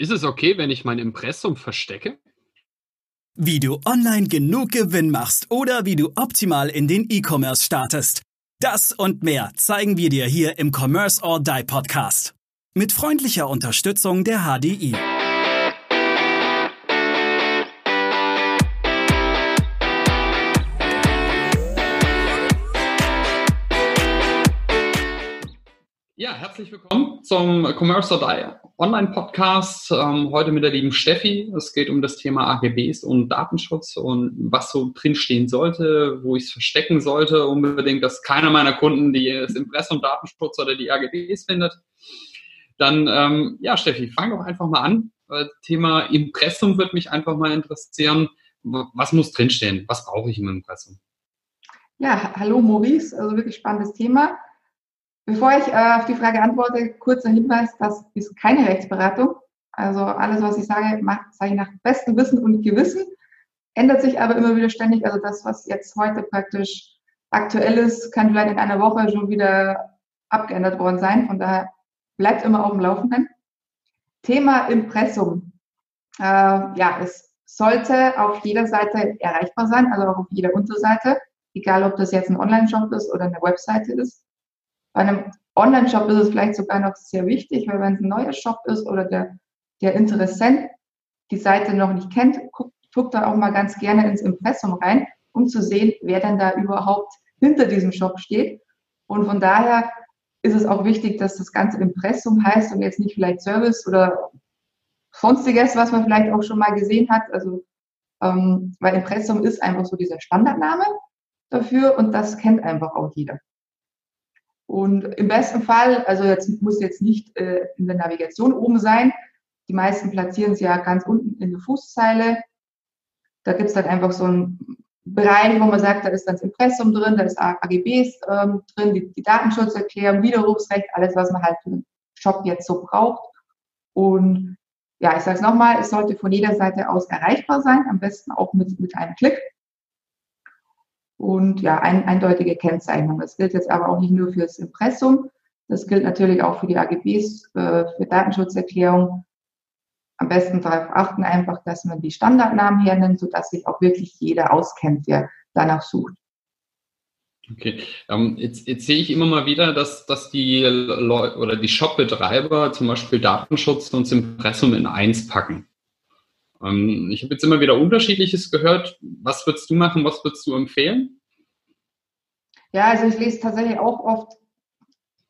Ist es okay, wenn ich mein Impressum verstecke? Wie du online genug Gewinn machst oder wie du optimal in den E-Commerce startest. Das und mehr zeigen wir dir hier im Commerce or Die Podcast. Mit freundlicher Unterstützung der HDI. Ja, herzlich willkommen zum Commerce Online Podcast. Ähm, heute mit der lieben Steffi. Es geht um das Thema AGBs und Datenschutz und was so drinstehen sollte, wo ich es verstecken sollte. Unbedingt, dass keiner meiner Kunden die das Impressum Datenschutz oder die AGBs findet. Dann, ähm, ja, Steffi, fang doch einfach mal an. Äh, Thema Impressum wird mich einfach mal interessieren. Was muss drinstehen? Was brauche ich im Impressum? Ja, hallo Maurice. Also wirklich spannendes Thema. Bevor ich äh, auf die Frage antworte, kurzer Hinweis, das ist keine Rechtsberatung. Also alles, was ich sage, sage ich nach bestem Wissen und Gewissen, ändert sich aber immer wieder ständig. Also das, was jetzt heute praktisch aktuell ist, kann vielleicht in einer Woche schon wieder abgeändert worden sein. Von daher bleibt immer auf dem Laufenden. Thema Impressum. Äh, ja, es sollte auf jeder Seite erreichbar sein, also auch auf jeder Unterseite, egal ob das jetzt ein Online-Shop ist oder eine Webseite ist. Bei einem Online-Shop ist es vielleicht sogar noch sehr wichtig, weil wenn es ein neuer Shop ist oder der, der Interessent die Seite noch nicht kennt, guckt, guckt da auch mal ganz gerne ins Impressum rein, um zu sehen, wer denn da überhaupt hinter diesem Shop steht. Und von daher ist es auch wichtig, dass das ganze Impressum heißt und jetzt nicht vielleicht Service oder sonstiges, was man vielleicht auch schon mal gesehen hat. Also, ähm, weil Impressum ist einfach so dieser Standardname dafür und das kennt einfach auch jeder. Und im besten Fall, also jetzt muss jetzt nicht äh, in der Navigation oben sein. Die meisten platzieren es ja ganz unten in der Fußzeile. Da gibt es dann einfach so einen Bereich, wo man sagt, da ist dann das Impressum drin, da ist AGBs ähm, drin, die, die Datenschutzerklärung, Widerrufsrecht, alles, was man halt für den Shop jetzt so braucht. Und ja, ich sage es nochmal, es sollte von jeder Seite aus erreichbar sein, am besten auch mit, mit einem Klick und ja, ein, eindeutige Kennzeichnung. Das gilt jetzt aber auch nicht nur für das Impressum, das gilt natürlich auch für die AGBs, äh, für Datenschutzerklärung. Am besten darauf achten einfach, dass man die Standardnamen hernimmt, sodass sich auch wirklich jeder auskennt, der danach sucht. Okay, ähm, jetzt, jetzt sehe ich immer mal wieder, dass, dass die Leute oder die Shop-Betreiber zum Beispiel Datenschutz und das Impressum in eins packen. Ähm, ich habe jetzt immer wieder Unterschiedliches gehört. Was würdest du machen? Was würdest du empfehlen? Ja, also ich lese tatsächlich auch oft,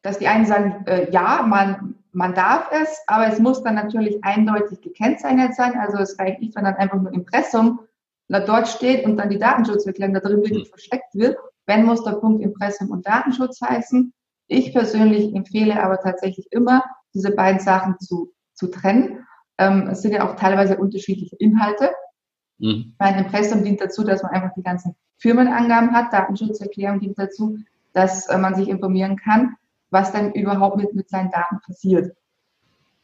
dass die einen sagen, äh, ja, man, man darf es, aber es muss dann natürlich eindeutig gekennzeichnet sein. Also es reicht nicht, wenn dann einfach nur Impressum dort steht und dann die Datenschutzerklärung da drin wirklich mhm. versteckt wird. Wenn muss der Punkt Impressum und Datenschutz heißen. Ich persönlich empfehle aber tatsächlich immer, diese beiden Sachen zu, zu trennen. Ähm, es sind ja auch teilweise unterschiedliche Inhalte. Mhm. Mein Impressum dient dazu, dass man einfach die ganzen Firmenangaben hat. Datenschutzerklärung dient dazu, dass äh, man sich informieren kann, was denn überhaupt mit, mit seinen Daten passiert.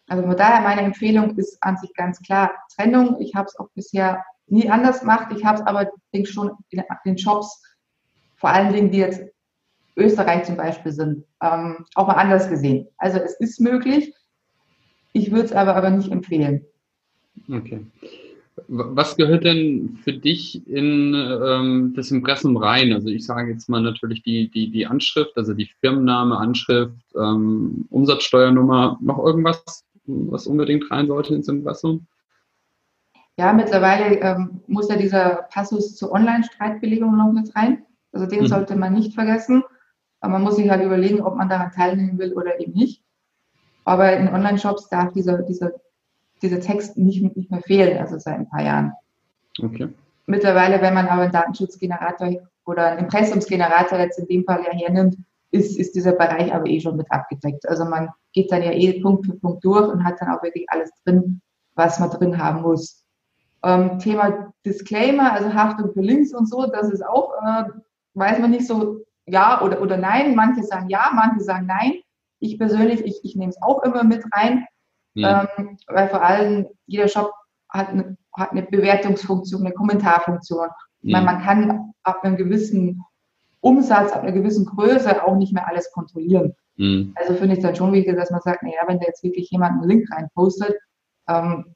Also von daher meine Empfehlung ist an sich ganz klar Trennung. Ich habe es auch bisher nie anders gemacht. Ich habe es aber denke schon in den Shops, vor allen Dingen, die jetzt Österreich zum Beispiel sind, ähm, auch mal anders gesehen. Also es ist möglich. Ich würde es aber, aber nicht empfehlen. Okay. Was gehört denn für dich in ähm, das Impressum rein? Also ich sage jetzt mal natürlich die, die, die Anschrift, also die Firmenname, Anschrift, ähm, Umsatzsteuernummer, noch irgendwas, was unbedingt rein sollte ins Impressum? Ja, mittlerweile ähm, muss ja dieser Passus zur Online-Streitbelegung noch mit rein. Also den mhm. sollte man nicht vergessen. Aber man muss sich halt überlegen, ob man daran teilnehmen will oder eben nicht. Aber in Online-Shops darf dieser, dieser, dieser Text nicht, nicht mehr fehlen, also seit ein paar Jahren. Okay. Mittlerweile, wenn man aber einen Datenschutzgenerator oder einen Impressumsgenerator jetzt in dem Fall ja hernimmt, ist, ist dieser Bereich aber eh schon mit abgedeckt. Also man geht dann ja eh Punkt für Punkt durch und hat dann auch wirklich alles drin, was man drin haben muss. Ähm, Thema Disclaimer, also Haftung für Links und so, das ist auch, äh, weiß man nicht so ja oder, oder nein. Manche sagen ja, manche sagen nein. Ich persönlich, ich, ich nehme es auch immer mit rein, ja. ähm, weil vor allem jeder Shop hat eine, hat eine Bewertungsfunktion, eine Kommentarfunktion. Ja. Man, man kann ab einem gewissen Umsatz, ab einer gewissen Größe auch nicht mehr alles kontrollieren. Mhm. Also finde ich dann schon wichtig, dass man sagt, naja, wenn da jetzt wirklich jemand einen Link reinpostet, Ähm,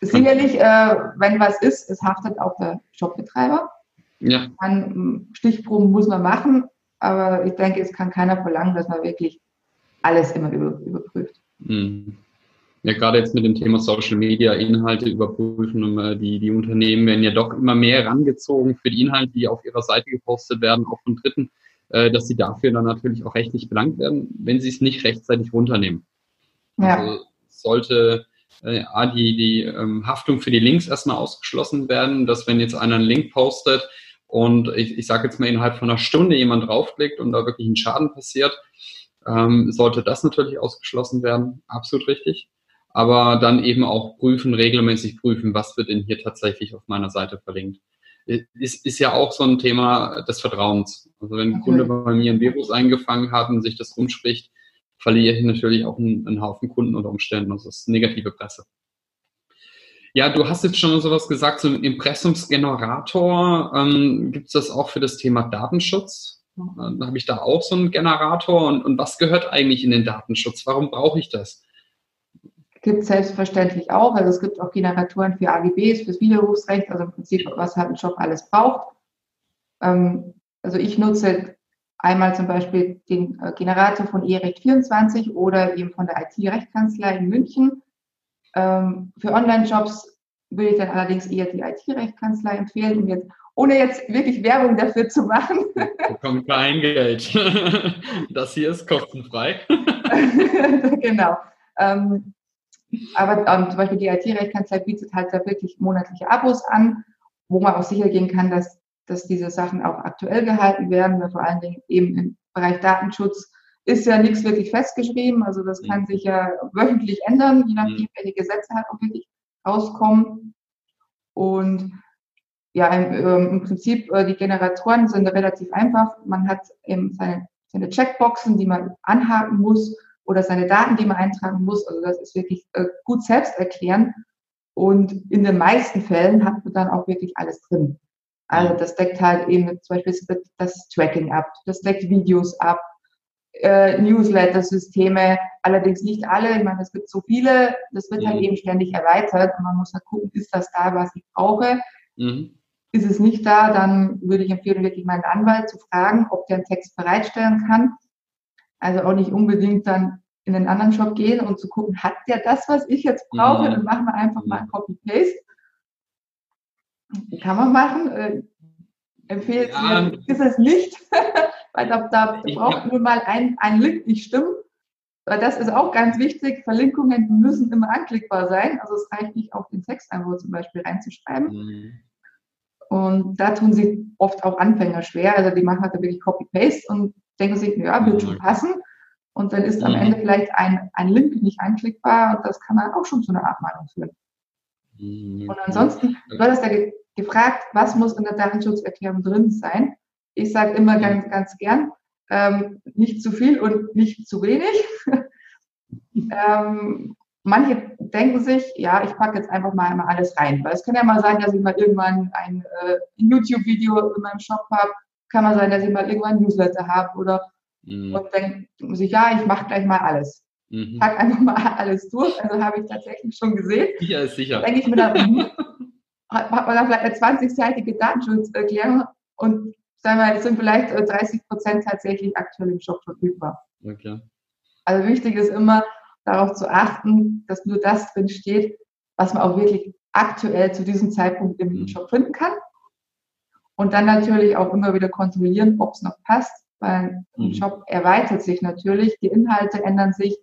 sicherlich, äh, wenn was ist, es haftet auch der Shopbetreiber. Ja. Man, Stichproben muss man machen, aber ich denke, es kann keiner verlangen, dass man wirklich alles immer über, überprüft. Mhm. Ja, gerade jetzt mit dem Thema Social Media, Inhalte überprüfen, die, die Unternehmen werden ja doch immer mehr herangezogen für die Inhalte, die auf ihrer Seite gepostet werden, auch von Dritten, äh, dass sie dafür dann natürlich auch rechtlich belangt werden, wenn sie es nicht rechtzeitig runternehmen. Ja. Also sollte äh, die, die ähm, Haftung für die Links erstmal ausgeschlossen werden, dass wenn jetzt einer einen Link postet und ich, ich sage jetzt mal innerhalb von einer Stunde jemand draufklickt und da wirklich ein Schaden passiert, ähm, sollte das natürlich ausgeschlossen werden. Absolut richtig aber dann eben auch prüfen, regelmäßig prüfen, was wird denn hier tatsächlich auf meiner Seite verlinkt. Ist, ist ja auch so ein Thema des Vertrauens. Also wenn ein Kunde bei mir ein Virus eingefangen hat und sich das rumspricht, verliere ich natürlich auch einen, einen Haufen Kunden unter Umständen. Das ist negative Presse. Ja, du hast jetzt schon sowas gesagt, so ein Impressumsgenerator. Ähm, Gibt es das auch für das Thema Datenschutz? Dann habe ich da auch so einen Generator. Und, und was gehört eigentlich in den Datenschutz? Warum brauche ich das? gibt es selbstverständlich auch. Also es gibt auch Generatoren für AGBs, fürs Widerrufsrecht, also im Prinzip, was halt ein Shop alles braucht. Ähm, also ich nutze einmal zum Beispiel den äh, Generator von eRecht 24 oder eben von der IT-Rechtkanzlei in München. Ähm, für Online-Shops würde ich dann allerdings eher die IT-Rechtkanzlei empfehlen, um jetzt, ohne jetzt wirklich Werbung dafür zu machen. Bekommt kein Geld. Das hier ist kostenfrei. genau. Ähm, aber ähm, zum Beispiel die IT-Rechtkanzlei bietet halt da wirklich monatliche Abos an, wo man auch sicher gehen kann, dass, dass diese Sachen auch aktuell gehalten werden, weil vor allen Dingen eben im Bereich Datenschutz ist ja nichts wirklich festgeschrieben. Also das kann sich ja wöchentlich ändern, je nachdem, mhm. welche Gesetze halt auch wirklich rauskommen. Und ja, im, ähm, im Prinzip, äh, die Generatoren sind relativ einfach. Man hat eben seine, seine Checkboxen, die man anhaken muss oder seine Daten, die man eintragen muss. Also das ist wirklich äh, gut selbst erklären. Und in den meisten Fällen hat man dann auch wirklich alles drin. Also das deckt halt eben zum Beispiel das Tracking ab, das deckt Videos ab, äh, Newsletter-Systeme, allerdings nicht alle. Ich meine, es gibt so viele, das wird halt mhm. halt eben ständig erweitert und man muss halt gucken, ist das da, was ich brauche? Mhm. Ist es nicht da, dann würde ich empfehlen, wirklich meinen Anwalt zu fragen, ob der einen Text bereitstellen kann. Also auch nicht unbedingt dann in den anderen Shop gehen und zu gucken, hat der das, was ich jetzt brauche? Mhm. Dann machen wir einfach mal Copy-Paste. Kann man machen. Äh, empfehlt ja. mir, ist es nicht, weil da, da braucht nur mal ein, ein Link nicht stimmen. Weil das ist auch ganz wichtig. Verlinkungen müssen immer anklickbar sein. Also es reicht nicht, auf den Text einfach zum Beispiel reinzuschreiben. Mhm. Und da tun sich oft auch Anfänger schwer. Also die machen halt wirklich Copy-Paste und denken sich, ja, wird schon passen. Und dann ist am mhm. Ende vielleicht ein, ein Link nicht anklickbar und das kann dann auch schon zu einer Abmahnung führen. Mhm. Und ansonsten, du hattest ja ge gefragt, was muss in der Datenschutzerklärung drin sein? Ich sage immer ganz, ganz gern, ähm, nicht zu viel und nicht zu wenig. ähm, manche denken sich, ja, ich packe jetzt einfach mal, mal alles rein. Weil es kann ja mal sein, dass ich mal irgendwann ein äh, YouTube-Video in meinem Shop habe kann man sein, dass ich mal irgendwann ein Newsletter habe oder mhm. und dann muss ich, ja, ich mache gleich mal alles. Mhm. Pack einfach mal alles durch. Also habe ich tatsächlich schon gesehen. Ja, ist sicher. Denke ich mir dann, hm, hat, hat man dann vielleicht eine 20-seitige Datenschutzerklärung und sagen wir, es sind vielleicht 30 äh, Prozent tatsächlich aktuell im Shop verfügbar. Okay. Also wichtig ist immer, darauf zu achten, dass nur das drin steht, was man auch wirklich aktuell zu diesem Zeitpunkt im mhm. Shop finden kann. Und dann natürlich auch immer wieder kontrollieren, ob es noch passt, weil mhm. ein Job erweitert sich natürlich, die Inhalte ändern sich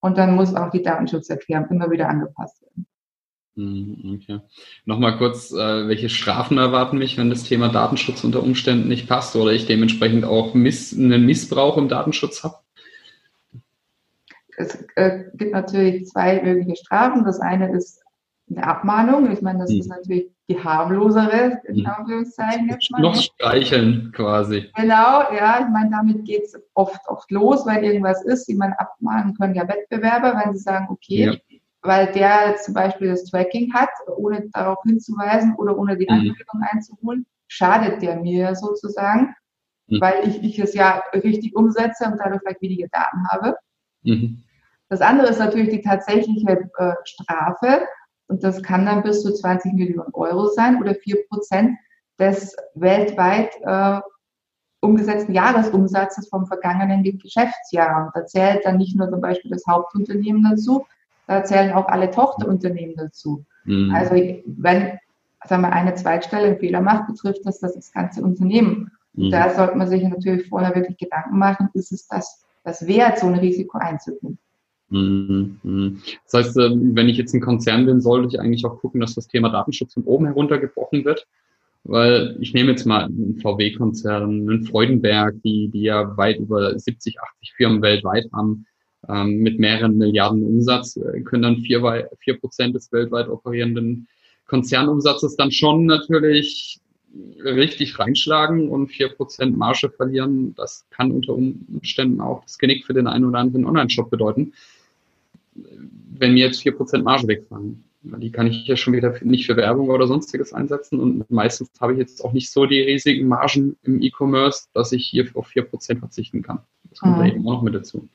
und dann muss auch die Datenschutzerklärung immer wieder angepasst werden. Mhm, okay. Nochmal kurz, äh, welche Strafen erwarten mich, wenn das Thema Datenschutz unter Umständen nicht passt oder ich dementsprechend auch Miss, einen Missbrauch im Datenschutz habe? Es äh, gibt natürlich zwei mögliche Strafen. Das eine ist eine Abmahnung. Ich meine, das hm. ist natürlich die harmlosere, in hm. Anführungszeichen jetzt mal. Noch streicheln quasi. Genau, ja, ich meine, damit geht es oft, oft los, weil irgendwas ist, die man abmahnen können ja Wettbewerber, wenn sie sagen, okay, ja. weil der zum Beispiel das Tracking hat, ohne darauf hinzuweisen oder ohne die hm. Ankündigung mhm. einzuholen, schadet der mir sozusagen, mhm. weil ich, ich es ja richtig umsetze und dadurch vielleicht weniger Daten habe. Mhm. Das andere ist natürlich die tatsächliche äh, Strafe. Und das kann dann bis zu 20 Millionen Euro sein oder 4 Prozent des weltweit äh, umgesetzten Jahresumsatzes vom vergangenen Geschäftsjahr. Und da zählt dann nicht nur zum Beispiel das Hauptunternehmen dazu, da zählen auch alle Tochterunternehmen dazu. Mhm. Also wenn sagen wir, eine Zweigstelle einen Fehler macht, betrifft das das ganze Unternehmen. Mhm. Da sollte man sich natürlich vorher wirklich Gedanken machen, ist es das, das wert, so ein Risiko einzugehen. Mhm, mhm. Das heißt, ähm, wenn ich jetzt ein Konzern bin, sollte ich eigentlich auch gucken, dass das Thema Datenschutz von oben heruntergebrochen wird. Weil ich nehme jetzt mal einen VW-Konzern, einen Freudenberg, die, die ja weit über 70, 80 Firmen weltweit haben, ähm, mit mehreren Milliarden Umsatz, äh, können dann vier, vier Prozent des weltweit operierenden Konzernumsatzes dann schon natürlich richtig reinschlagen und vier Prozent Marge verlieren. Das kann unter Umständen auch das Genick für den einen oder anderen Online-Shop bedeuten, wenn mir jetzt vier Prozent Marge wegfallen die kann ich ja schon wieder nicht für Werbung oder sonstiges einsetzen und meistens habe ich jetzt auch nicht so die riesigen Margen im E-Commerce, dass ich hier auf 4% verzichten kann. Das kommt mhm. da eben auch noch mit dazu.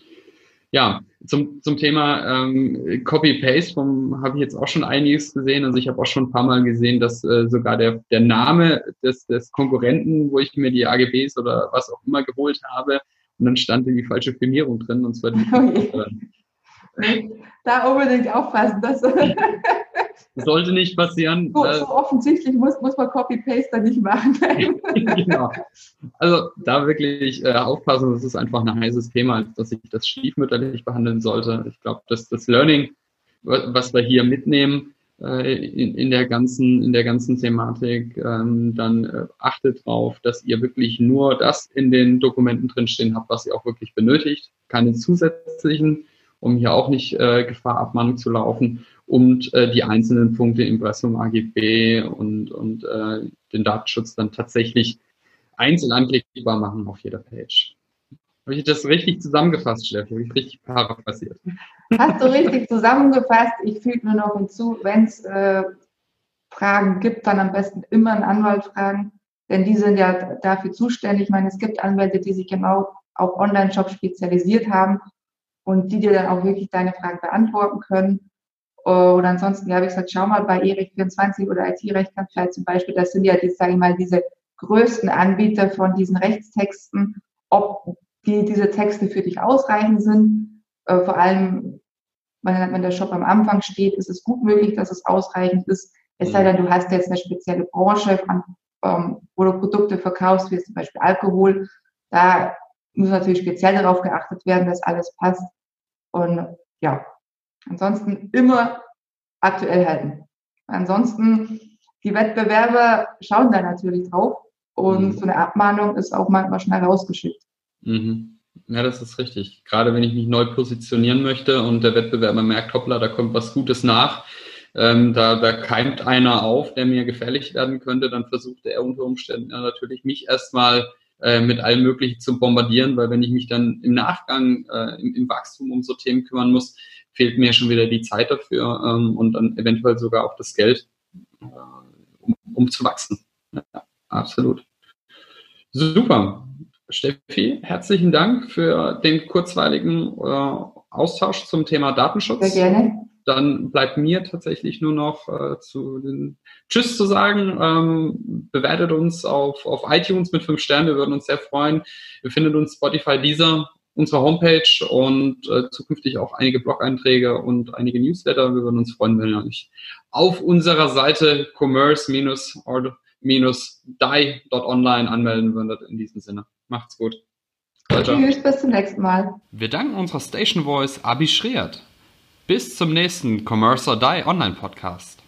Ja, zum, zum Thema ähm, Copy-Paste habe ich jetzt auch schon einiges gesehen. Also ich habe auch schon ein paar Mal gesehen, dass äh, sogar der, der Name des, des Konkurrenten, wo ich mir die AGBs oder was auch immer geholt habe, und dann stand die falsche Firmierung drin, und zwar die da unbedingt aufpassen. Das sollte nicht passieren. So, so offensichtlich muss, muss man Copy-Paste nicht machen. genau. Also da wirklich äh, aufpassen, das ist einfach ein heißes Thema, dass ich das stiefmütterlich behandeln sollte. Ich glaube, dass das Learning, was wir hier mitnehmen, äh, in, in, der ganzen, in der ganzen Thematik, ähm, dann äh, achtet darauf, dass ihr wirklich nur das in den Dokumenten drinstehen habt, was ihr auch wirklich benötigt. Keine zusätzlichen um hier auch nicht äh, Gefahr Abmahnung zu laufen und äh, die einzelnen Punkte Impressum, AGB und, und äh, den Datenschutz dann tatsächlich einzeln anklickbar machen auf jeder Page. Habe ich das richtig zusammengefasst, Steffi? Habe ich richtig paraphrasiert? Hast du richtig zusammengefasst. Ich füge nur noch hinzu, wenn es äh, Fragen gibt, dann am besten immer einen Anwalt fragen, denn die sind ja dafür zuständig. Ich meine, es gibt Anwälte, die sich genau auf Online-Shops spezialisiert haben und die dir dann auch wirklich deine Fragen beantworten können. Oder ansonsten, ja, habe ich gesagt, schau mal bei ERIC24 oder IT-Rechtsanstalt zum Beispiel, das sind ja, die, sage ich mal, diese größten Anbieter von diesen Rechtstexten, ob die, diese Texte für dich ausreichend sind. Äh, vor allem, wenn, wenn der Shop am Anfang steht, ist es gut möglich, dass es ausreichend ist. Es sei denn, du hast jetzt eine spezielle Branche, ähm, wo du Produkte verkaufst, wie zum Beispiel Alkohol. Da muss natürlich speziell darauf geachtet werden, dass alles passt. Und ja, ansonsten immer aktuell halten. Ansonsten, die Wettbewerber schauen da natürlich drauf und mhm. so eine Abmahnung ist auch manchmal schnell rausgeschickt. Mhm. Ja, das ist richtig. Gerade wenn ich mich neu positionieren möchte und der Wettbewerber merkt, hoppla, da kommt was Gutes nach, ähm, da, da keimt einer auf, der mir gefährlich werden könnte, dann versucht er unter Umständen ja, natürlich mich erstmal äh, mit allem Möglichen zu bombardieren, weil wenn ich mich dann im Nachgang äh, im, im, Wachstum um so Themen kümmern muss, fehlt mir schon wieder die Zeit dafür ähm, und dann eventuell sogar auch das Geld, äh, um, um, zu wachsen. Ja, absolut. Super. Steffi, herzlichen Dank für den kurzweiligen äh, Austausch zum Thema Datenschutz. Sehr gerne dann bleibt mir tatsächlich nur noch äh, zu den Tschüss zu sagen. Ähm, bewertet uns auf, auf iTunes mit fünf Sternen, wir würden uns sehr freuen. Ihr findet uns Spotify, dieser unsere Homepage und äh, zukünftig auch einige Blog-Einträge und einige Newsletter. Wir würden uns freuen, wenn ihr euch auf unserer Seite commerce-die.online anmelden würdet. In diesem Sinne, macht's gut. Tschüss, bis zum nächsten Mal. Wir danken unserer Station Voice Abi Schreert. Bis zum nächsten Commerce or Die Online Podcast.